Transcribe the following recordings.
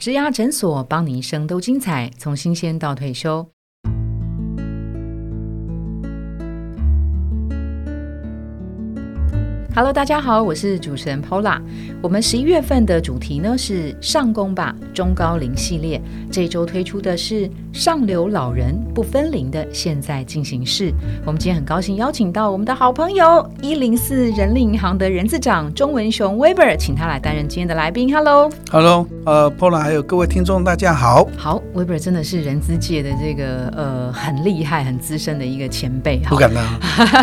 植牙诊所，帮你一生都精彩，从新鲜到退休。Hello，大家好，我是主持人 Pola。我们十一月份的主题呢是上工吧中高龄系列，这周推出的是上流老人不分龄的现在进行式。我们今天很高兴邀请到我们的好朋友一零四人力银行的人资长钟文雄 Weber，请他来担任今天的来宾。Hello，Hello，呃，Pola 还有各位听众，大家好。好，Weber 真的是人资界的这个呃很厉害、很资深的一个前辈。不敢当。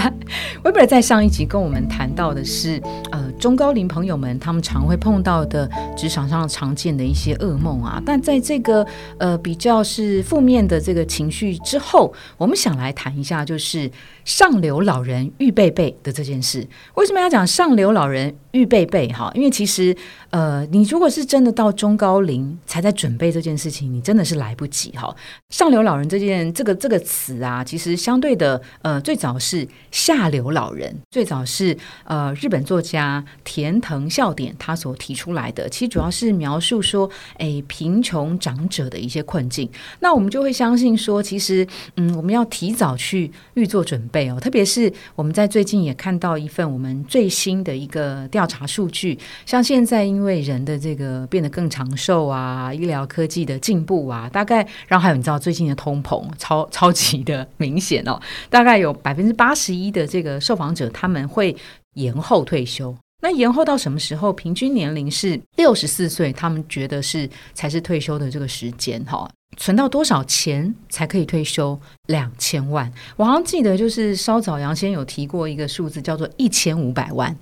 Weber 在上一集跟我们谈到。是呃中高龄朋友们他们常会碰到的职场上常见的一些噩梦啊，但在这个呃比较是负面的这个情绪之后，我们想来谈一下就是上流老人预备备的这件事。为什么要讲上流老人预备备？哈，因为其实呃你如果是真的到中高龄才在准备这件事情，你真的是来不及哈。上流老人这件这个这个词啊，其实相对的呃最早是下流老人，最早是呃。日本作家田藤孝典他所提出来的，其实主要是描述说，哎，贫穷长者的一些困境。那我们就会相信说，其实，嗯，我们要提早去预做准备哦。特别是我们在最近也看到一份我们最新的一个调查数据，像现在因为人的这个变得更长寿啊，医疗科技的进步啊，大概，然后还有你知道最近的通膨超 超级的明显哦，大概有百分之八十一的这个受访者他们会。延后退休，那延后到什么时候？平均年龄是六十四岁，他们觉得是才是退休的这个时间哈。存到多少钱才可以退休？两千万。我好像记得就是稍早杨先有提过一个数字，叫做一千五百万，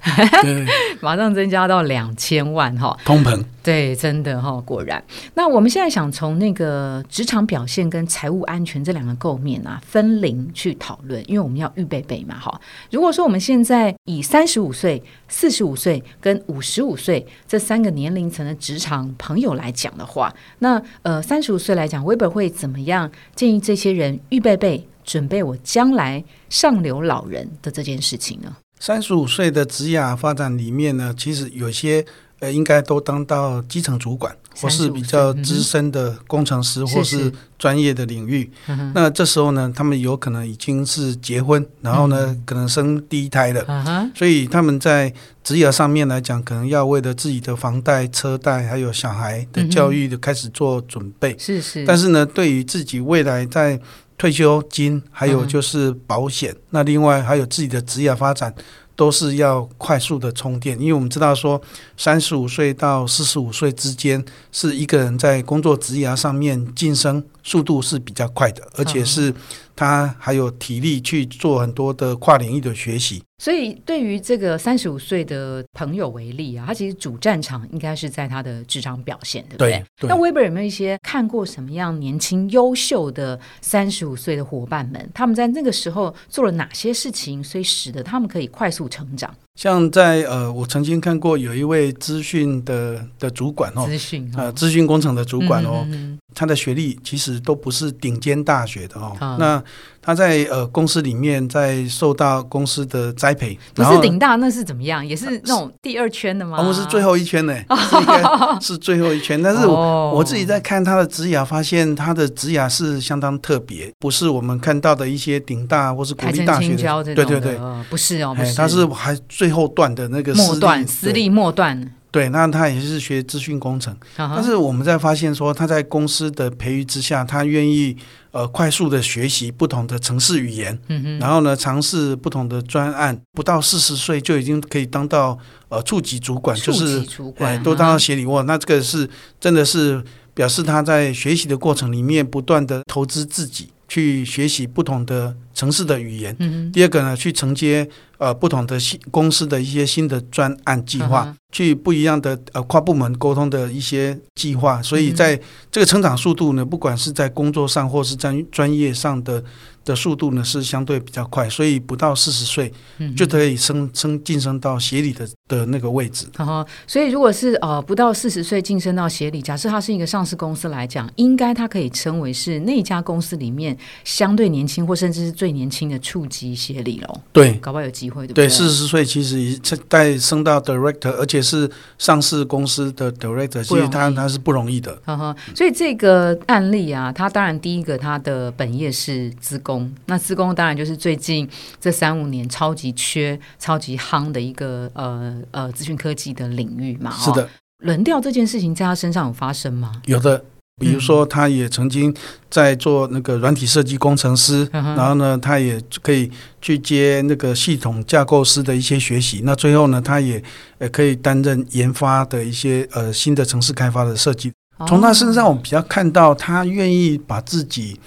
马上增加到两千万哈。通膨。对，真的哈，果然。那我们现在想从那个职场表现跟财务安全这两个构面啊分零去讨论，因为我们要预备备嘛哈。如果说我们现在以三十五岁、四十五岁跟五十五岁这三个年龄层的职场朋友来讲的话，那呃三十五岁来讲。Weber 会怎么样建议这些人预备备准备我将来上流老人的这件事情呢？三十五岁的职涯发展里面呢，其实有些呃，应该都当到基层主管。或是比较资深的工程师，或是专业的领域，那这时候呢，他们有可能已经是结婚，然后呢，可能生第一胎了，所以他们在职业上面来讲，可能要为了自己的房贷、车贷，还有小孩的教育的开始做准备。是是。但是呢，对于自己未来在退休金，还有就是保险，那另外还有自己的职业发展。都是要快速的充电，因为我们知道说，三十五岁到四十五岁之间是一个人在工作职涯上面晋升速度是比较快的，而且是。他还有体力去做很多的跨领域的学习，所以对于这个三十五岁的朋友为例啊，他其实主战场应该是在他的职场表现，对不对？那 Weber 有没有一些看过什么样年轻优秀的三十五岁的伙伴们？他们在那个时候做了哪些事情，所以使得他们可以快速成长？像在呃，我曾经看过有一位资讯的的主管哦，资讯呃，资讯工程的主管哦，他的学历其实都不是顶尖大学的哦，那。他在呃公司里面在受到公司的栽培，不是顶大那是怎么样？也是那种第二圈的吗？我们是最后一圈呢，应该是最后一圈。但是我我自己在看他的职涯，发现他的职涯是相当特别，不是我们看到的一些顶大或是国立大学的，对对对，不是哦，他是还最后段的那个末段私立末段。对，那他也是学资讯工程，但是我们在发现说他在公司的培育之下，他愿意。呃，快速的学习不同的城市语言，然后呢，尝试不同的专案，不到四十岁就已经可以当到呃处级主管，就是哎，都当到协理。哇，那这个是真的是表示他在学习的过程里面不断的投资自己，去学习不同的城市的语言。嗯第二个呢，去承接呃不同的新公司的一些新的专案计划。去不一样的呃跨部门沟通的一些计划，所以在这个成长速度呢，不管是在工作上或是在专业上的的速度呢，是相对比较快，所以不到四十岁就可以升升晋升到协理的的那个位置。哦，所以如果是呃不到四十岁晋升到协理，假设他是一个上市公司来讲，应该他可以称为是那家公司里面相对年轻或甚至是最。最年轻的处级协理喽，对搞不好有机会，对不对，对？四十岁其实已在升到 director，而且是上市公司的 director，其实他他是不容易的。呵呵，所以这个案例啊，他当然第一个他的本业是资工，那资工当然就是最近这三五年超级缺、超级夯的一个呃呃资讯科技的领域嘛。哦，是的，轮调这件事情在他身上有发生吗？有的，比如说他也曾经在做那个软体设计工程师，嗯然后呢，他也可以去接那个系统架构师的一些学习。那最后呢，他也呃可以担任研发的一些呃新的城市开发的设计。从他身上，我们比较看到他愿意把自己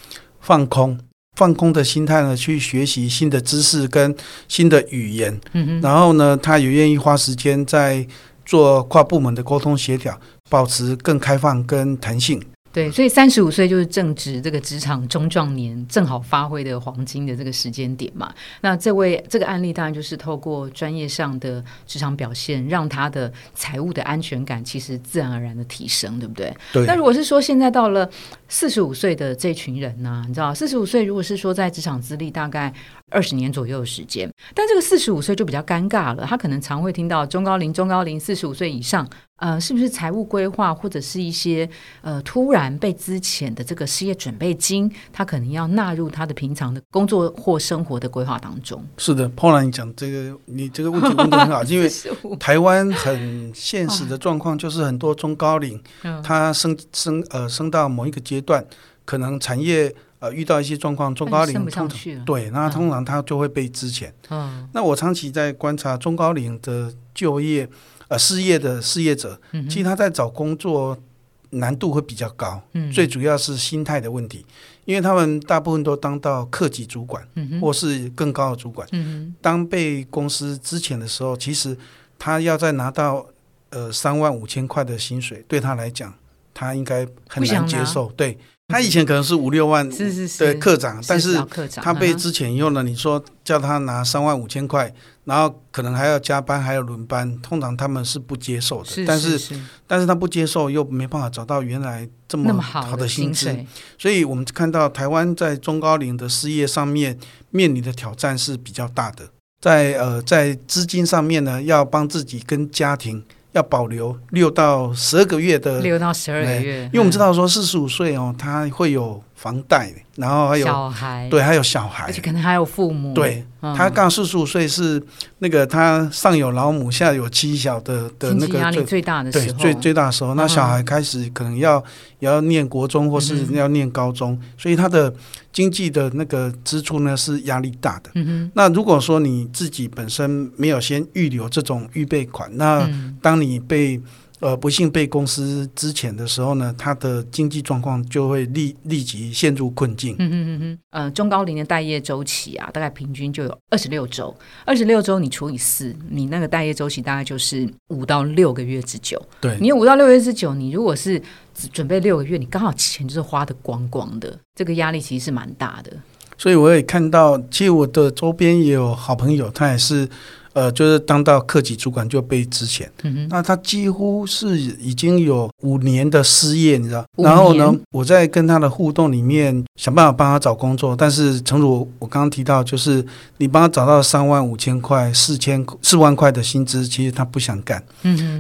放空。放空的心态呢，去学习新的知识跟新的语言，然后呢，他也愿意花时间在做跨部门的沟通协调，保持更开放跟弹性。对，所以三十五岁就是正值这个职场中壮年正好发挥的黄金的这个时间点嘛。那这位这个案例当然就是透过专业上的职场表现，让他的财务的安全感其实自然而然的提升，对不对？对那如果是说现在到了四十五岁的这群人呢、你知道，四十五岁如果是说在职场资历大概二十年左右的时间，但这个四十五岁就比较尴尬了，他可能常会听到中高龄、中高龄四十五岁以上，呃，是不是财务规划或者是一些呃突然被资遣的这个失业准备金，他可能要纳入他的平常的工作或生活的规划当中。是的 p a 你讲这个，你这个问题问的很好，因为台湾很现实的状况就是很多中高龄，嗯。他升升呃升到某一个阶段，可能产业呃遇到一些状况，中高龄升不上通常去了，对，那嗯。通常他就会被支遣。嗯。那我长期在观察中高龄的就业呃失业的失业者，嗯其实他在找工作难度会比较高，嗯最主要是心态的问题，因为他们大部分都当到客级主管嗯或是更高的主管。嗯当被公司之前的时候，其实他要再拿到呃三万五千块的薪水，对他来讲，他应该很难接受。对他以前可能是五六万哼，是是是。的科长，但是他被之前用了，你说叫他拿三万五千块，然后可能还要加班，还要轮班，通常他们是不接受的。是但是是但是他不接受，又没办法找到原来这么么好的薪资，所以我们看到台湾在中高龄的失业上面面临的挑战是比较大的，在呃在资金上面呢，要帮自己跟家庭要保留六到十二个月的，六到十二个哎月，因为我们知嗯道说四十五岁哦，他会有房贷，然后还有小孩，对还有小孩。而且，可能还有父母，对嗯。他刚四十五岁是那个他上有老母下有妻小的的那个压力最最大的时候，对最最大的时候，那嗯小孩开始可能要也要念国中或是要念高中，所以他的经济的那个支出呢是压力大的。嗯哼，那如果说你自己本身没有先预留这种预备款，那嗯。当你被呃不幸被公司资遣的时候呢，他的经济状况就会立立即陷入困境。嗯嗯嗯嗯，呃，中高龄的待业周期啊，大概平均就有二十六周，二十六周你除以四，你那个待业周期大概就是五到六个月之久。对你有五到六个月之久，你如果是只准备六个月，你刚好钱就是花的光光的，这个压力其实是蛮大的。所以我也看到，其实我的周边也有好朋友，他也是，呃，就是当到科级主管就被资遣，嗯，那他几乎是已经有五年的失业，你知道？然后呢，我在跟他的互动里面想办法帮他找工作，但是诚如我刚刚提到，就是你帮他找到三万五千块、四千四万块的薪资，其实他不想干，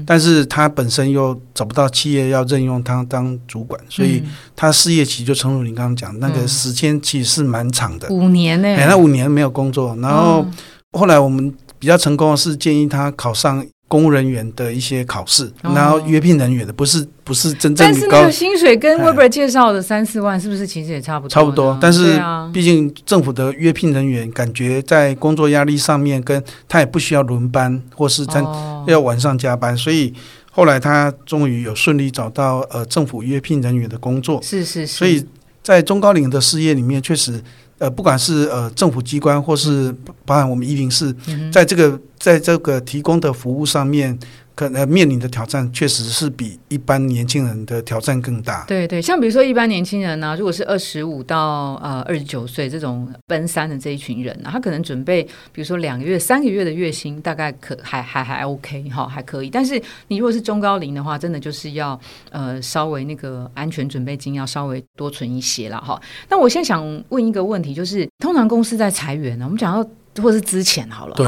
但是他本身又找不到企业要任用他当主管，所以嗯。他失业期就诚如你刚刚讲，那个嗯。时间其实是蛮长的。五年呢、哎，那五年没有工作，然后嗯后来我们比较成功的是建议他考上公务人员的一些考试，哦然后约聘人员的，不是不是真正高但是那个薪水跟哎 Weber 介绍的三四万，是不是其实也差不多？差不多，但是毕竟政府的约聘人员感觉在工作压力上面，跟他也不需要轮班或是在哦要晚上加班，所以后来他终于有顺利找到呃政府约聘人员的工作，是是是，所以在中高龄的事业里面，确实。呃，不管是呃政府机关，或是包含我们一零四，在这个在这个提供的服务上面，可能面临的挑战确实是比一般年轻人的挑战更大。对对，像比如说一般年轻人呢、如果是二十五到呃二十九岁这种奔三的这一群人呢、他可能准备比如说两个月、三个月的月薪，大概可还还还 OK 哈，还可以。但是你如果是中高龄的话，真的就是要呃稍微那个安全准备金要稍微多存一些了哈。那我现在想问一个问题，就是通常公司在裁员呢，我们讲到或是之前好了，对，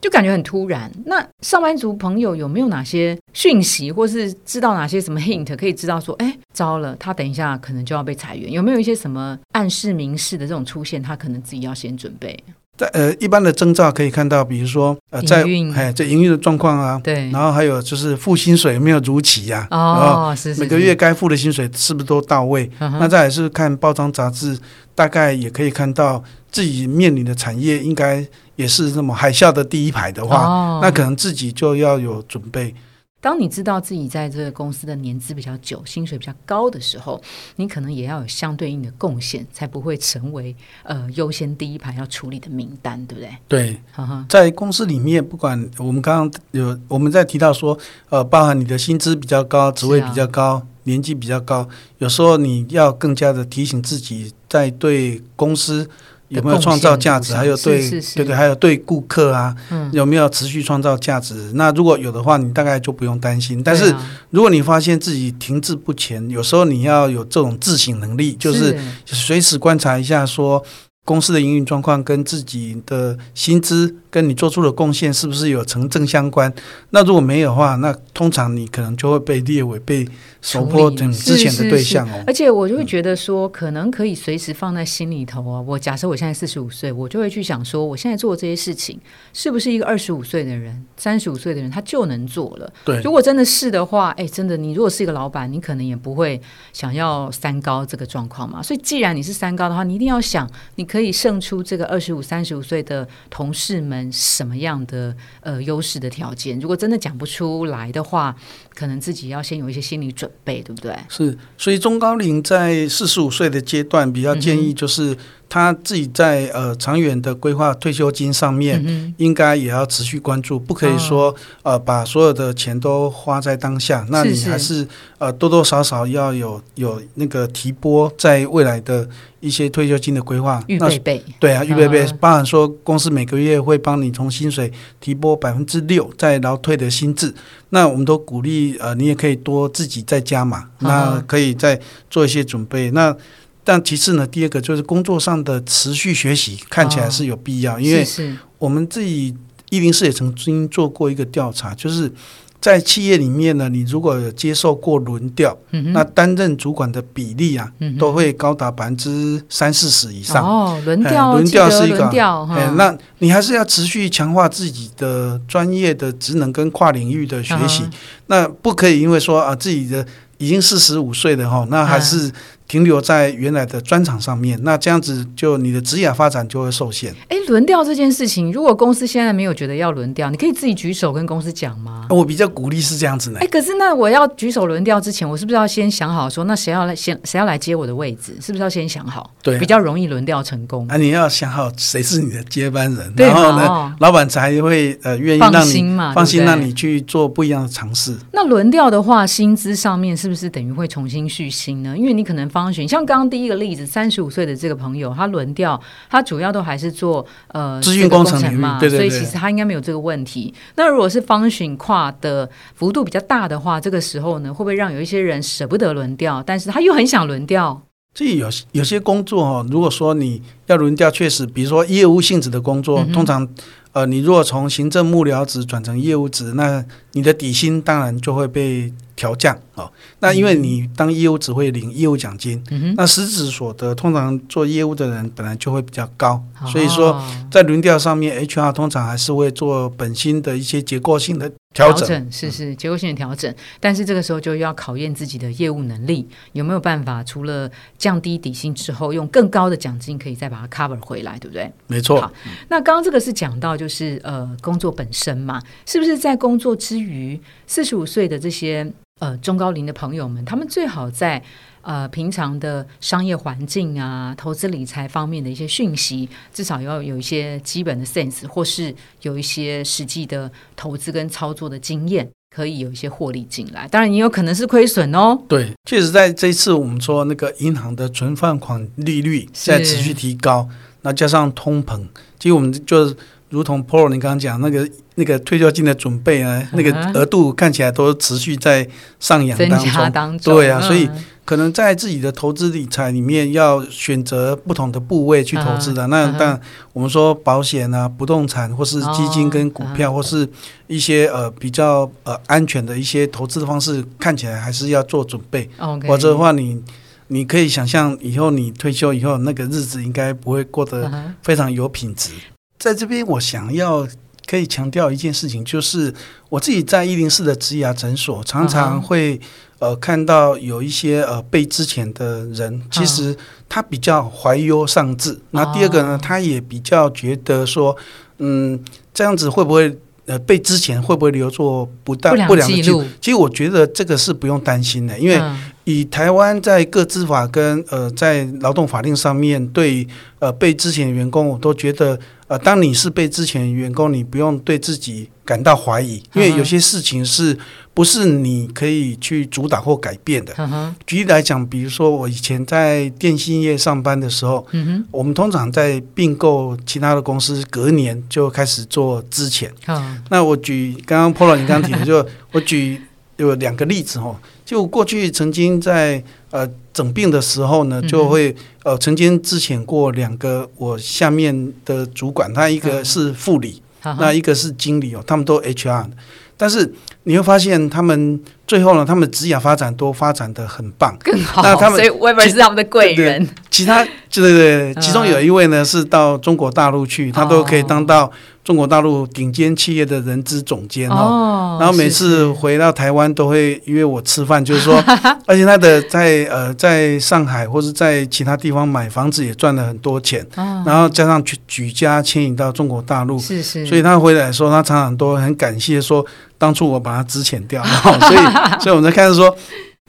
就感觉很突然。那上班族朋友有没有哪些讯息，或是知道哪些什么 hint 可以知道说，哎，糟了，他等一下可能就要被裁员？有没有一些什么暗示、明示的这种出现？他可能自己要先准备。在呃一般的征兆可以看到，比如说呃在哎这营运的状况啊，对，然后还有就是付薪水有没有如期呀、然后哦，是是每个月，该付的薪水是不是都到位？嗯那再来是看包装杂志，大概也可以看到自己面临的产业应该也是那么海啸的第一排的话，哦那可能自己就要有准备。当你知道自己在这个公司的年资比较久、薪水比较高的时候，你可能也要有相对应的贡献，才不会成为呃优先第一排要处理的名单，对不对？对，在公司里面，不管我们刚刚有我们在提到说，呃，包含你的薪资比较高、职位比较高、年纪比较高，有时候你要更加的提醒自己，在对公司有没有创造价值，还有对是是是对对，还有对顾客啊，嗯，有没有持续创造价值？那如果有的话，你大概就不用担心。但是如果你发现自己停滞不前，有时候你要有这种自省能力，就是随时观察一下说。公司的营运状况跟自己的薪资跟你做出的贡献是不是有成正相关？那如果没有的话，那通常你可能就会被列为被首波等之前的对象哦。而且我就会觉得说，可能可以随时放在心里头啊。我假设我现在四十五岁，我就会去想说，我现在做这些事情，是不是一个二十五岁的人、三十五岁的人他就能做了？对如果真的是的话，哎，真的，你如果是一个老板，你可能也不会想要三高这个状况嘛。所以，既然你是三高的话，你一定要想，你可以胜出这个二十五、三十五岁的同事们什么样的呃优势的条件。如果真的讲不出来的话，可能自己要先有一些心理准备，对不对？是，所以中高龄在四十五岁的阶段，比较建嗯议就是他自己在呃长远的规划退休金上面，嗯应该也要持续关注，不可以说、呃把所有的钱都花在当下，那你还是呃多多少少要有有那个提拨在未来的一些退休金的规划。那预备备，对啊，预备备。啊，包含说公司每个月会帮你从薪水提拨百分之六在劳退的薪资，那我们都鼓励呃，你也可以多自己在家嘛，那啊可以再做一些准备。那但其次呢，第二个就是工作上的持续学习，看起来是有必要，因为我们自己一零四也曾经做过一个调查，就是在企业里面呢，你如果接受过轮调，嗯那担任主管的比例啊，嗯都会高达百分之三四十以上。哦，轮哎调，轮调是一个那你还是要持续强化自己的专业的职能跟跨领域的学习。嗯那不可以因为说啊自己的已经四十五岁了哈，那还嗯。是停留在原来的专场上面，那这样子就你的职业发展就会受限。哎，轮调这件事情，如果公司现在没有觉得要轮调，你可以自己举手跟公司讲吗？我比较鼓励是这样子呢哎，。可是那我要举手轮调之前，我是不是要先想好说，那谁要来先谁要来接我的位置？是不是要先想好？对比较容易轮调成功。啊，你要想好谁是你的接班人，对然后呢，哦老板才会呃愿意放让你心嘛，放心让你去做不一样的尝试。那轮调的话，薪资上面是不是等于会重新续薪呢？因为你可能方寻，像刚刚第一个例子，三十五岁的这个朋友，他轮调，他主要都还是做呃资讯工程嘛，对对对。所以其实他应该没有这个问题。那如果是方寻跨的幅度比较大的话，这个时候呢，会不会让有一些人舍不得轮调，但是他又很想轮调？这有有些工作哦，如果说你要轮调，确实，比如说业务性质的工作，嗯通常呃，你如果从行政幕僚职转成业务职，那你的底薪当然就会被调降哦。那因为你当业务只会领业务奖金，嗯，那实质所得通常做业务的人本来就会比较高，哦所以说在轮调上面，HR 通常还是会做本薪的一些结构性的调整。调整是是结构性的调整，但是这个时候就要考验自己的业务能力，有没有办法除了降低底薪之后，用更高的奖金可以再把它 cover 回来，对不对？没错好，那刚刚这个是讲到就是呃工作本身嘛，是不是在工作之余，四十五岁的这些呃中高龄的朋友们，他们最好在呃平常的商业环境啊、投资理财方面的一些讯息，至少要有一些基本的 sense，或是有一些实际的投资跟操作的经验。可以有一些获利进来。当然，也有可能是亏损哦。对，确实在这一次我们说那个银行的存放款利率在持续提高，那加上通膨，其实我们就如同 Paul 你刚刚讲那个那个退休金的准备啊，那个额度看起来都持续在上扬当中。对啊，所以。可能在自己的投资理财里面，要选择不同的部位去投资的。那但我们说保险啊、不动产或是基金跟股票，或是一些呃比较呃安全的一些投资的方式，看起来还是要做准备。否则的话，你你可以想象以后你退休以后那个日子应该不会过得非常有品质。在这边，我想要可以强调一件事情，就是我自己在一零四的植牙诊所常常会。呃，看到有一些呃被之前的人，其实他比较怀忧丧志。那第二个呢，他也比较觉得说，嗯，这样子会不会呃被之前会不会留作不当不良记录？其实我觉得这个是不用担心的，因为以台湾在各资法跟呃在劳动法令上面对呃被之前员工，我都觉得呃，当你是被之前员工，你不用对自己感到怀疑，因为有些事情是。不是你可以去主导或改变的。举例来讲，比如说我以前在电信业上班的时候，我们通常在并购其他的公司，隔年就开始做之前。那我举刚刚 Polo 你刚刚提的，就我举有两个例子哦。就过去曾经在呃整病的时候呢，就会呃曾经资遣过两个我下面的主管，他一个是副理，那一个是经理哦，他们都 HR 但是。你会发现，他们最后呢，他们职业发展都发展的很棒，更好。那他们所以 Weber 是他们的贵人。其他对对对，其中有一位呢是到中国大陆去，他都可以当到中国大陆顶尖企业的人资总监哦。然后每次回到台湾都会约我吃饭，就是说，而且他的在呃在上海或者在其他地方买房子也赚了很多钱，然后加上举举家迁移到中国大陆，是是。所以他回来说，他常常都很感谢说。当初我把他支遣掉，所以所以我们在看说，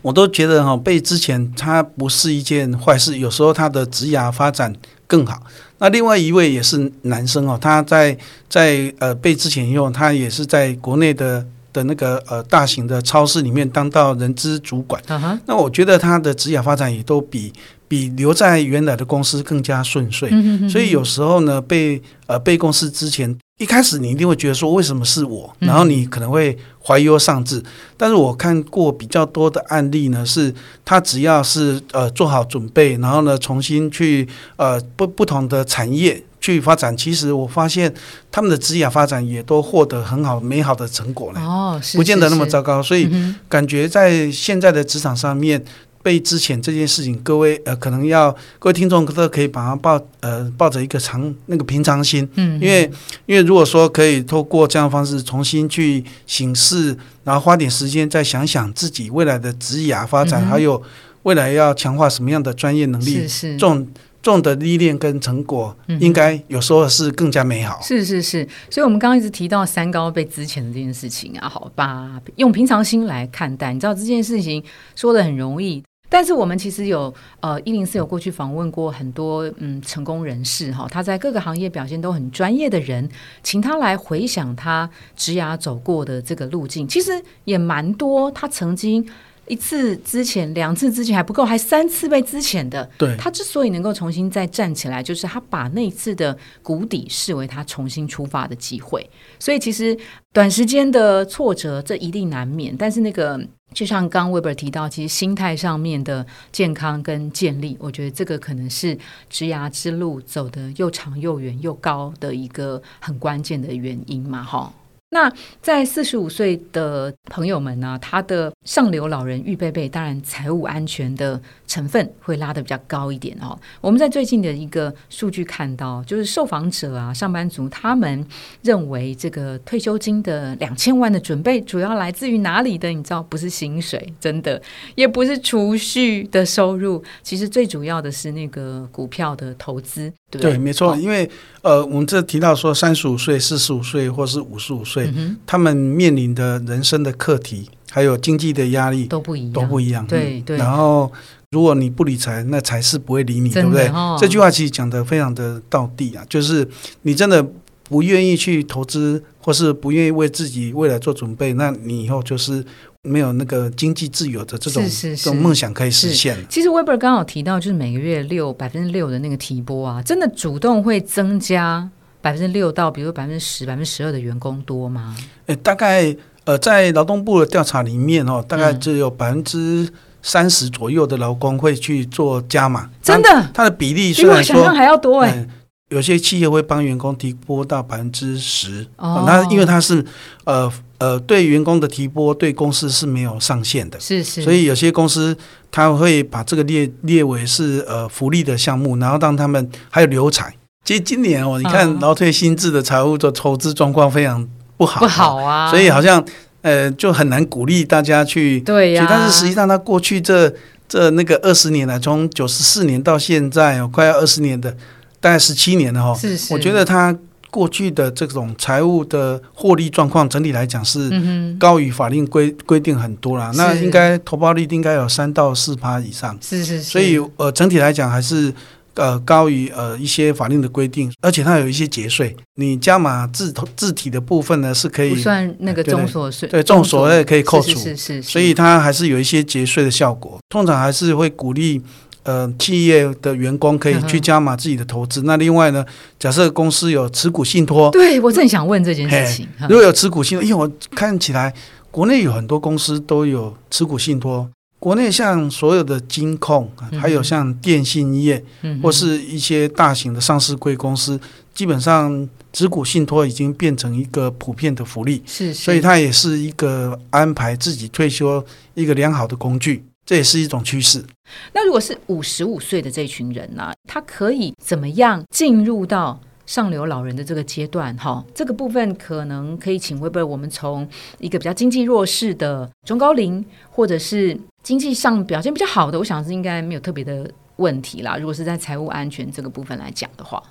我都觉得哈被支遣它不是一件坏事，有时候他的职涯发展更好。那另外一位也是男生哦，他在在呃被之前以后，他也是在国内的的那个呃大型的超市里面当到人资主管。那我觉得他的职业发展也都比比留在原来的公司更加顺遂。所以有时候呢，被呃被公司之前。一开始你一定会觉得说为什么是我，然后你可能会怀忧丧志。但是我看过比较多的案例呢，是他只要是呃做好准备，然后呢重新去呃不不同的产业去发展，其实我发现他们的职业发展也都获得很好美好的成果了。哦，不见得那么糟糕，所以感觉在现在的职场上面。被之前这件事情，各位呃，可能要各位听众都可以把它抱呃抱着一个常那个平常心，嗯，因为因为如果说可以透过这样的方式重新去醒视，然后花点时间再想想自己未来的职涯发展，还有未来要强化什么样的专业能力，是是，这种这种的历练跟成果，应该有时候是更加美好。是是是，所以我们刚刚一直提到三高被之前的这件事情啊，好吧，用平常心来看待，你知道这件事情说的很容易。但是我们其实有呃一零四有过去访问过很多嗯成功人士哈，他在各个行业表现都很专业的人，请他来回想他职涯走过的这个路径，其实也蛮多。他曾经一次之前、两次之前还不够，还三次被之前的。对，他之所以能够重新再站起来，就是他把那一次的谷底视为他重新出发的机会。所以其实短时间的挫折这一定难免，但是那个。就像刚刚 Weber 提到，其实心态上面的健康跟建立，我觉得这个可能是职涯之路走得又长又远又高的一个很关键的原因嘛，哈。那在四十五岁的朋友们呢，他的上流老人预备备，当然财务安全的成分会拉得比较高一点哦。我们在最近的一个数据看到，就是受访者啊，上班族他们认为这个退休金的两千万的准备主要来自于哪里的？你知道，不是薪水，真的也不是储蓄的收入，其实最主要的是那个股票的投资。对，没错，因为呃，我们这提到说，三十五岁、四十五岁或是五十五岁，他们面临的人生的课题，还有经济的压力都不一样，都不一样。对对。然后，如果你不理财，那财是不会理你，对不对？这句话其实讲的非常的到地啊，就是你真的不愿意去投资，或是不愿意为自己未来做准备，那你以后就是没有那个经济自由的这种这种梦想可以实现。其实 Weber 刚好提到，就是每个月六百分之六的那个提拨啊，真的主动会增加百分之六到比如百分之十、百分之十二的员工多吗？呃，大概呃，在劳动部的调查里面哦，大概嗯。只有百分之三十左右的劳工会去做加码，真的？它它的比例比虽然说我想象还要多哎、嗯有些企业会帮员工提拨到百分之十，哦。那因为它是呃呃对员工的提拨对公司是没有上限的，是是，所以有些公司他会把这个列列为是呃福利的项目，然后让他们还有留彩。其实今年哦，你看嗯。劳退新制的财务的投资状况非常不好，不好啊，所以好像呃就很难鼓励大家去对呀、去但是实际上，他过去这这那个二十年来，从九十四年到现在哦，快要二十年的，大概十七年了哈、是是，我觉得他过去的这种财务的获利状况，整体来讲是嗯高于法令规规定很多啦。那是应该投报率应该有三到四趴以上，是是是，所以呃整体来讲还是。呃，高于呃一些法令的规定，而且它有一些节税，你加码自投自体的部分呢是可以不算那个对对中所税，对中所得可以扣除是是是是，所以它还是有一些节税的效果。通常还是会鼓励呃企业的员工可以去加码自己的投资。那另外呢，假设公司有持股信托，对我正想问这件事情，哈如果有持股信托，因为我看起来国内有很多公司都有持股信托。国内像所有的金控，嗯还有像电信业，嗯或是一些大型的上市贵公司，基本上持股信托已经变成一个普遍的福利。是，所以它也是一个安排自己退休一个良好的工具，这也是一种趋势。那如果是五十五岁的这群人呢、他可以怎么样进入到上流老人的这个阶段？哈，这个部分可能可以请会不会我们从一个比较经济弱势的中高龄，或者是经济上表现比较好的，我想是应该没有特别的问题啦。如果是在财务安全这个部分来讲的话，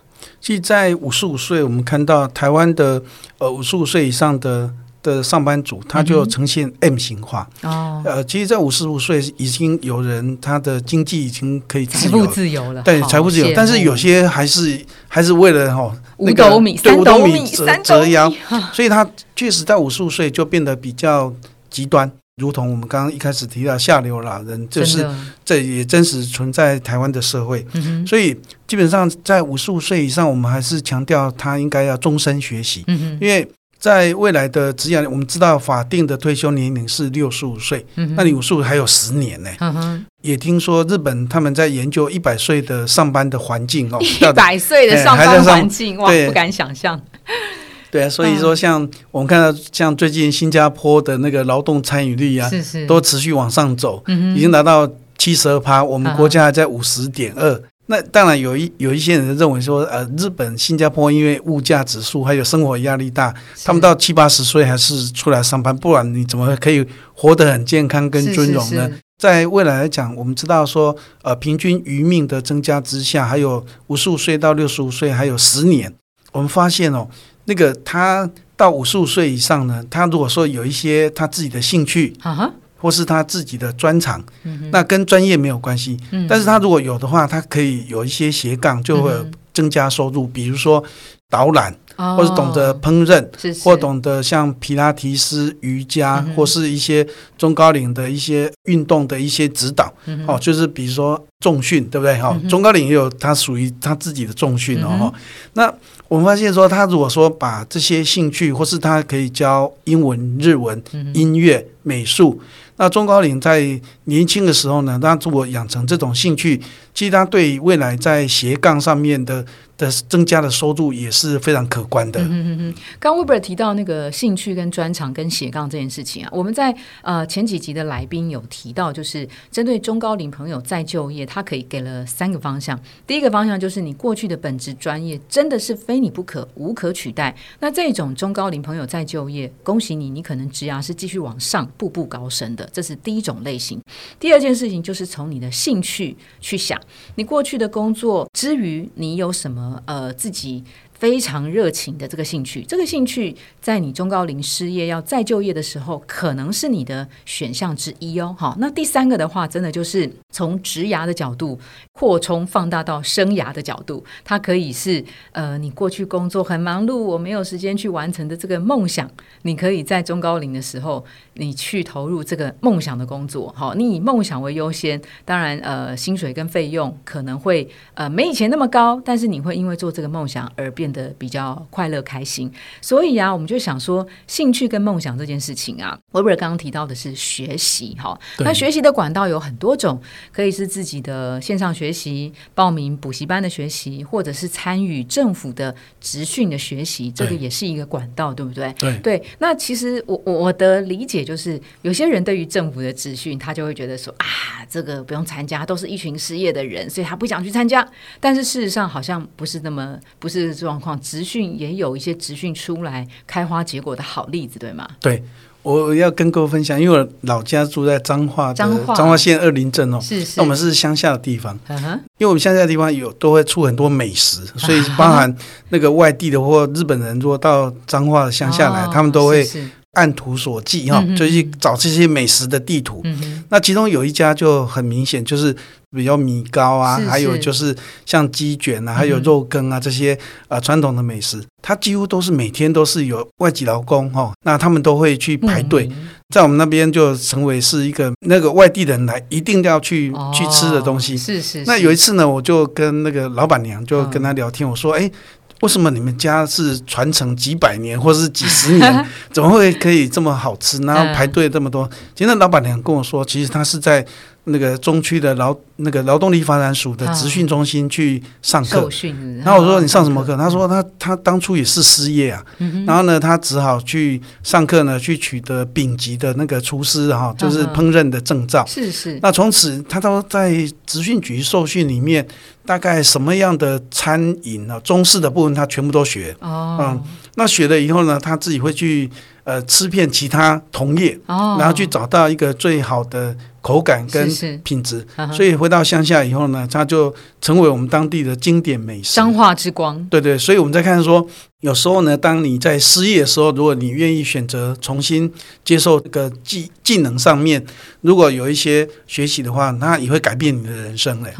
其实，在五十五岁，我们看到台湾的呃五十五岁以上的的上班族，他就呈现 M 型化。哦，呃，其实，在五十五岁已经有人他的经济已经可以财富自由了。对财富自由，但是有些还是还是为了哈、五那个斗米、对五三斗米、折三斗米折腰，所以他确实在五十五岁就变得比较极端，如同我们刚刚一开始提到下流老人，就是这也真实存在台湾的社会。嗯，所以基本上在五十五岁以上，我们还是强调他应该要终身学习，嗯，因为在未来的职业，我们知道法定的退休年龄是六十五岁，嗯那你五十五还有十年呢。嗯，也听说日本他们在研究一百岁的上班的环境哦，一百岁的哎上班环境，哇，不敢想象。对啊，所以嗯说像我们看到像最近新加坡的那个劳动参与率啊，是是，都持续往上走，嗯已经达到七十二趴，我们国家还在五十点二。那当然有一有一些人认为说，呃，日本、新加坡因为物价指数还有生活压力大，他们到七八十岁还是出来上班，不然你怎么可以活得很健康跟尊荣呢？？是是是在未来来讲，我们知道说，呃，平均余命的增加之下，还有五十五岁到六十五岁，还有十年，我们发现哦，那个他到五十五岁以上呢，他如果说有一些他自己的兴趣，啊哈，或是他自己的专长，嗯那跟专业没有关系。嗯。但是他如果有的话，他可以有一些斜杠，就会增加收入，比如说导览，哼或者懂得哦烹饪，是是或懂得像皮拉提斯、瑜伽嗯，或是一些中高龄的一些运动的一些指导。嗯哦，就是比如说重训，对不对？哈、嗯中高龄也有他属于他自己的重训哦。那我们发现说，他如果说把这些兴趣，或是他可以教英文、日文、嗯音乐、美术，那中高龄在年轻的时候呢，他如果养成这种兴趣，其实他对于未来在斜杠上面的的增加的收入也是非常可观的。嗯嗯嗯，刚 Weber 提到那个兴趣跟专长跟斜杠这件事情啊，我们在呃前几集的来宾有提到，就是针对中高龄朋友再就业，他可以给了三个方向。第一个方向就是你过去的本职专业真的是非你不可、无可取代。那这种中高龄朋友再就业，恭喜你，你可能职涯是继续往上步步高升的，这是第一种类型。第二件事情就是从你的兴趣去想，你过去的工作之余，你有什么呃自己非常热情的这个兴趣，这个兴趣在你中高龄失业要再就业的时候，可能是你的选项之一哦。好，那第三个的话，真的就是从职涯的角度扩充放大到生涯的角度，它可以是呃，你过去工作很忙碌，我没有时间去完成的这个梦想，你可以在中高龄的时候，你去投入这个梦想的工作。好，你以梦想为优先，当然呃，薪水跟费用可能会呃没以前那么高，但是你会因为做这个梦想而变。的比较快乐开心，所以啊，我们就想说，兴趣跟梦想这件事情啊，维维尔刚刚提到的是学习哈，那学习的管道有很多种，可以是自己的线上学习、报名补习班的学习，或者是参与政府的职训的学习，这个也是一个管道，对不对？对对。那其实我我的理解就是，有些人对于政府的职训，他就会觉得说啊，这个不用参加，都是一群失业的人，所以他不想去参加。但是事实上好像不是那么不是状况。职训也有一些职训出来开花结果的好例子，对吗？对，我要跟各位分享，因为我老家住在彰化，彰化彰化县二林镇哦，是是，那我们是乡下的地方，因为我们乡下的地方有都会出很多美食，所以 包含那个外地的或日本人，如果到彰化的乡下来，他们都会按图索骥哈，就去找这些美食的地图。那其中有一家就很明显，就是。比较米糕啊，还有就是像鸡卷啊，还有肉羹啊这些呃传统的美食，它几乎都是每天都是有外籍劳工哈，那他们都会去排队，在我们那边就成为是一个那个外地人来一定要去去吃的东西。是是。那有一次呢，我就跟那个老板娘就跟他聊天，我说：“哎，为什么你们家是传承几百年或者是几十年，怎么会可以这么好吃？然后排队这么多？”今天老板娘跟我说，其实她是在。那个中区的劳那个劳动力发展署的职训中心去上课，然后我说你上什么课？他说他他当初也是失业啊，然后呢他只好去上课呢，去取得丙级的那个厨师哈，就是烹饪的证照。是是。那从此他都在职训局受训里面，大概什么样的餐饮啊，中式的部分他全部都学。哦。嗯，那学了以后呢，他自己会去呃吃遍其他同业，然后去找到一个最好的。口感跟品质，所以回到乡下以后呢，它就成为我们当地的经典美食。彰化之光，对对，所以我们在看说。有时候呢，当你在失业的时候，如果你愿意选择重新接受这个技技能上面，如果有一些学习的话，那也会改变你的人生嘞。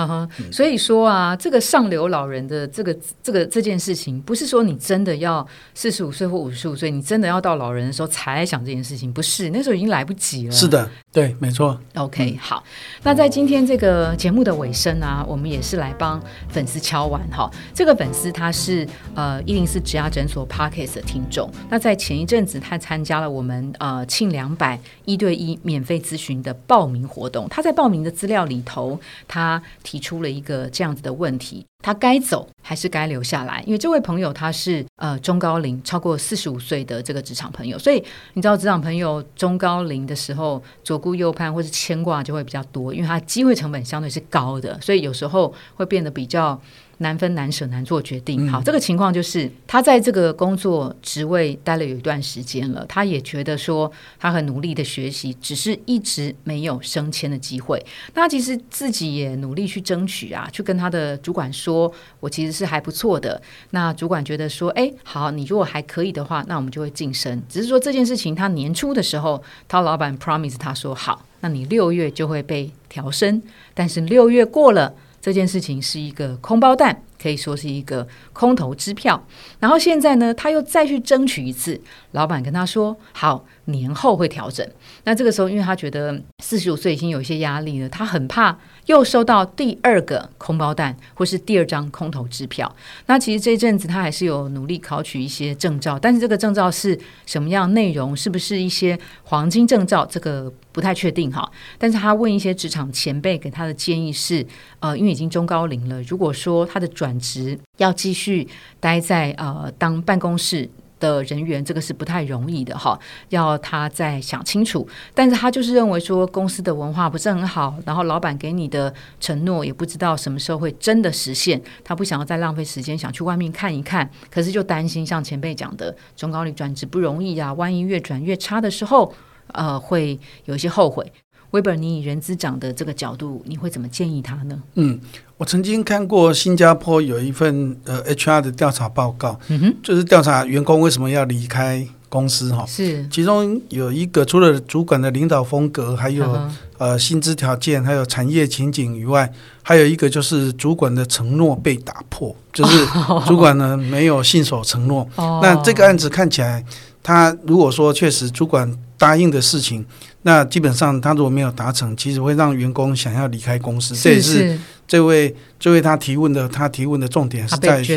所以说啊，这个上流老人的这个这个这件事情，不是说你真的要四十五岁或五十五岁，你真的要到老人的时候才想这件事情，不是那时候已经来不及了。是的，对，没错。OK，好，那在今天这个节目的尾声啊，我们也是来帮粉丝敲完哈。这个粉丝他是呃一零四植牙。诊所 Parkes 的听众，那在前一阵子，他参加了我们呃庆两百一对一免费咨询的报名活动。他在报名的资料里头，他提出了一个这样子的问题：他该走还是该留下来？因为这位朋友他是呃中高龄，超过四十五岁的这个职场朋友，所以你知道职场朋友中高龄的时候，左顾右盼或是牵挂就会比较多，因为他机会成本相对是高的，所以有时候会变得比较。难分难舍，难做决定。好，这个情况就是他在这个工作职位待了有一段时间了，他也觉得说他很努力的学习，只是一直没有升迁的机会。那其实自己也努力去争取啊，去跟他的主管说，我其实是还不错的。那主管觉得说，哎，好，你如果还可以的话，那我们就会晋升。只是说这件事情，他年初的时候，他老板 promise 他说好，那你六月就会被调升。但是六月过了。这件事情是一个空包蛋，可以说是一个空头支票。然后现在呢，他又再去争取一次，老板跟他说：“好，年后会调整。”那这个时候，因为他觉得四十五岁已经有一些压力了，他很怕。又收到第二个空包弹，或是第二张空头支票。那其实这一阵子他还是有努力考取一些证照，但是这个证照是什么样内容，是不是一些黄金证照，这个不太确定哈。但是他问一些职场前辈给他的建议是，呃，因为已经中高龄了，如果说他的转职要继续待在呃当办公室。的人员，这个是不太容易的哈，要他再想清楚。但是他就是认为说，公司的文化不是很好，然后老板给你的承诺也不知道什么时候会真的实现，他不想要再浪费时间，想去外面看一看。可是就担心像前辈讲的，中高龄转职不容易呀，万一越转越差的时候，呃，会有一些后悔。威本，你以人资长的这个角度，你会怎么建议他呢？嗯，我曾经看过新加坡有一份呃 HR 的调查报告，嗯哼，就是调查员工为什么要离开公司哈。是，其中有一个除了主管的领导风格，还有、嗯呃薪资条件，还有产业前景以外，还有一个就是主管的承诺被打破，就是主管呢没有信守承诺。哦那这个案子看起来，他如果说确实主管答应的事情，那基本上他如果没有达成，其实会让员工想要离开公司。这也是是这位这位他提问的，他提问的重点是在于说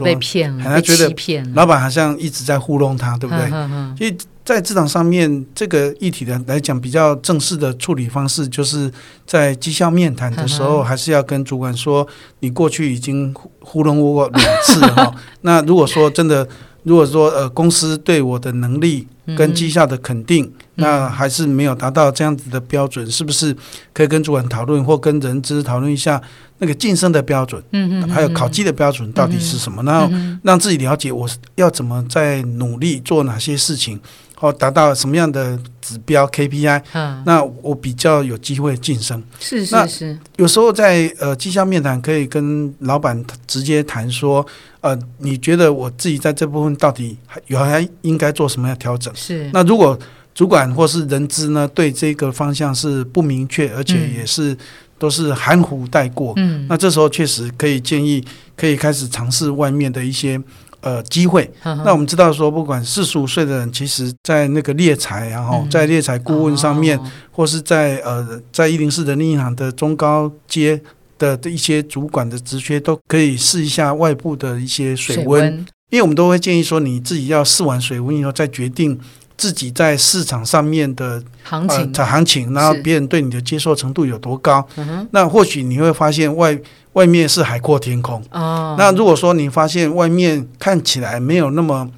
他觉得老板好像一直在糊弄他，对不对？哼哼所以在职场上面，这个议题的来讲，比较正式的处理方式，就是在绩效面谈的时候，还是要跟主管说，你过去已经糊糊弄我两次了哈。那如果说真的，如果说呃公司对我的能力嗯。跟绩效的肯定，那还是没有达到这样子的标准，是不是可以跟主管讨论，或跟人资讨论一下那个晋升的标准，嗯嗯，还有考绩的标准到底是什么？然后嗯。让自己了解我是要怎么在努力做哪些事情，或达到什么样的指标 KPI，嗯，那我比较有机会晋升。是是是，有时候在呃绩效面谈可以跟老板直接谈说，呃，你觉得我自己在这部分到底还有还应该做什么样的调整？是。那如果主管或是人资呢对这个方向是不明确，而且嗯。也是、都是含糊带过，嗯，那这时候确实可以建议可以开始尝试外面的一些呃机会。那那我们知道说，不管四十五岁的人，其实在那个猎才，然后嗯在猎才顾问上面，哦或是在呃在一零四人力银行的中高阶的的一些主管的职缺，都可以试一下外部的一些水温。温因为我们都会建议说，你自己要试完水温以后，再决定自己在市场上面的呃行情，的行情，然后别人对你的接受程度有多高。嗯，那或许你会发现外外面是海阔天空。哦，那如果说你发现外面看起来没有那么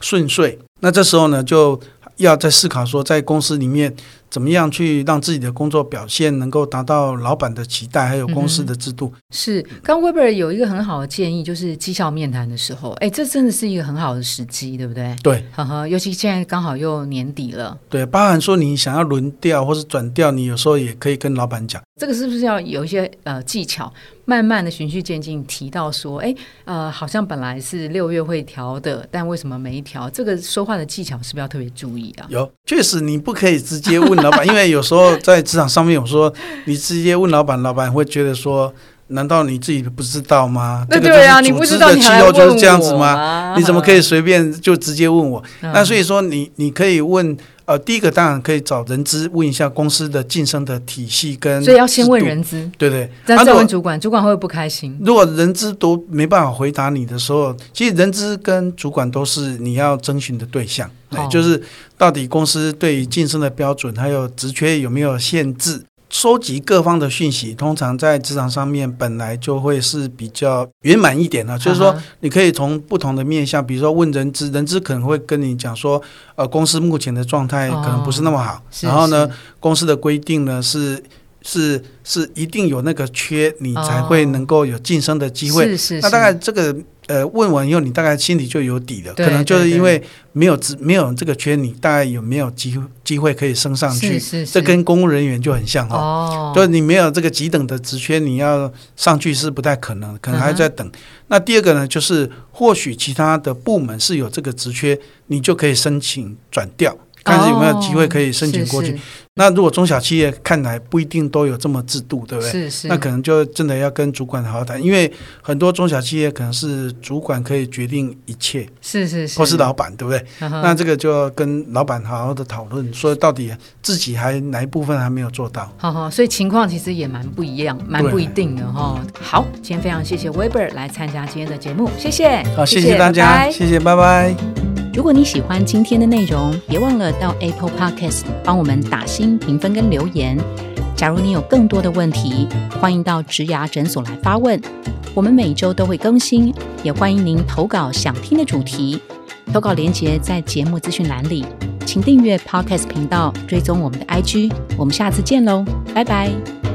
顺遂，那这时候呢，就要在思考说，在公司里面怎么样去让自己的工作表现能够达到老板的期待，还有公司的制度。是，刚 Weber 有一个很好的建议，就是绩效面谈的时候，哎，这真的是一个很好的时机，对不对？对呵呵，尤其现在刚好又年底了，对，包含说你想要轮调或是转调，你有时候也可以跟老板讲。这个是不是要有一些呃技巧，慢慢的循序渐进提到说，哎，呃，好像本来是六月会调的，但为什么没调？这个说话的技巧是不是要特别注意啊？有，确实你不可以直接问老板，因为有时候在职场上面，我说你直接问老板，老板会觉得说，难道你自己不知道吗？这个对啊，你不知道你的气候就是这样子吗？我？你怎么可以随便就直接问我？嗯？那所以说你，你可以问，呃，第一个当然可以找人资问一下公司的晋升的体系跟，所以要先问，人资，对对。然后再问主管，主管会不会不开心？如果人资都没办法回答你的时候，其实人资跟主管都是你要征询的对象，哦对就是到底公司对于晋升的标准，还有职缺有没有限制。收集各方的讯息，通常在职场上面本来就会是比较圆满一点的，就是说你可以从不同的面向，比如说问人资，人资可能会跟你讲说，呃，公司目前的状态可能不是那么好，哦然后呢是，公司的规定呢是是是一定有那个缺，你才会能够有晋升的机会。是是，那大概这个呃问完以后，你大概心里就有底了。可能就是因为没有职没有这个缺，你大概有没有机会机会可以升上去？是是是这跟公务人员就很像哦。哦，就是你没有这个级等的职缺，你要上去是不太可能，可能还在等。那第二个呢，就是或许其他的部门是有这个职缺，你就可以申请转调，看是有没有机会可以申请过去。哦那如果中小企业看来不一定都有这么制度，对不对？是是是，那可能就真的要跟主管好好谈，因为很多中小企业可能是主管可以决定一切，是是是，或是老板，对不对？嗯那这个就要跟老板好好的讨论，说到底自己还哪一部分还没有做到。好好，所以情况其实也蛮不一样，蛮不一定的哈。好，今天非常谢谢 Weber 来参加今天的节目，谢谢，好，谢谢大家，拜拜谢谢，拜拜。如果你喜欢今天的内容，别忘了到 Apple Podcast 帮我们打新评分跟留言。假如你有更多的问题，欢迎到植牙诊所来发问，我们每周都会更新，也欢迎您投稿想听的主题。投稿链接在节目资讯栏里，请订阅 Podcast 频道，追踪我们的 IG。我们下次见喽，拜拜。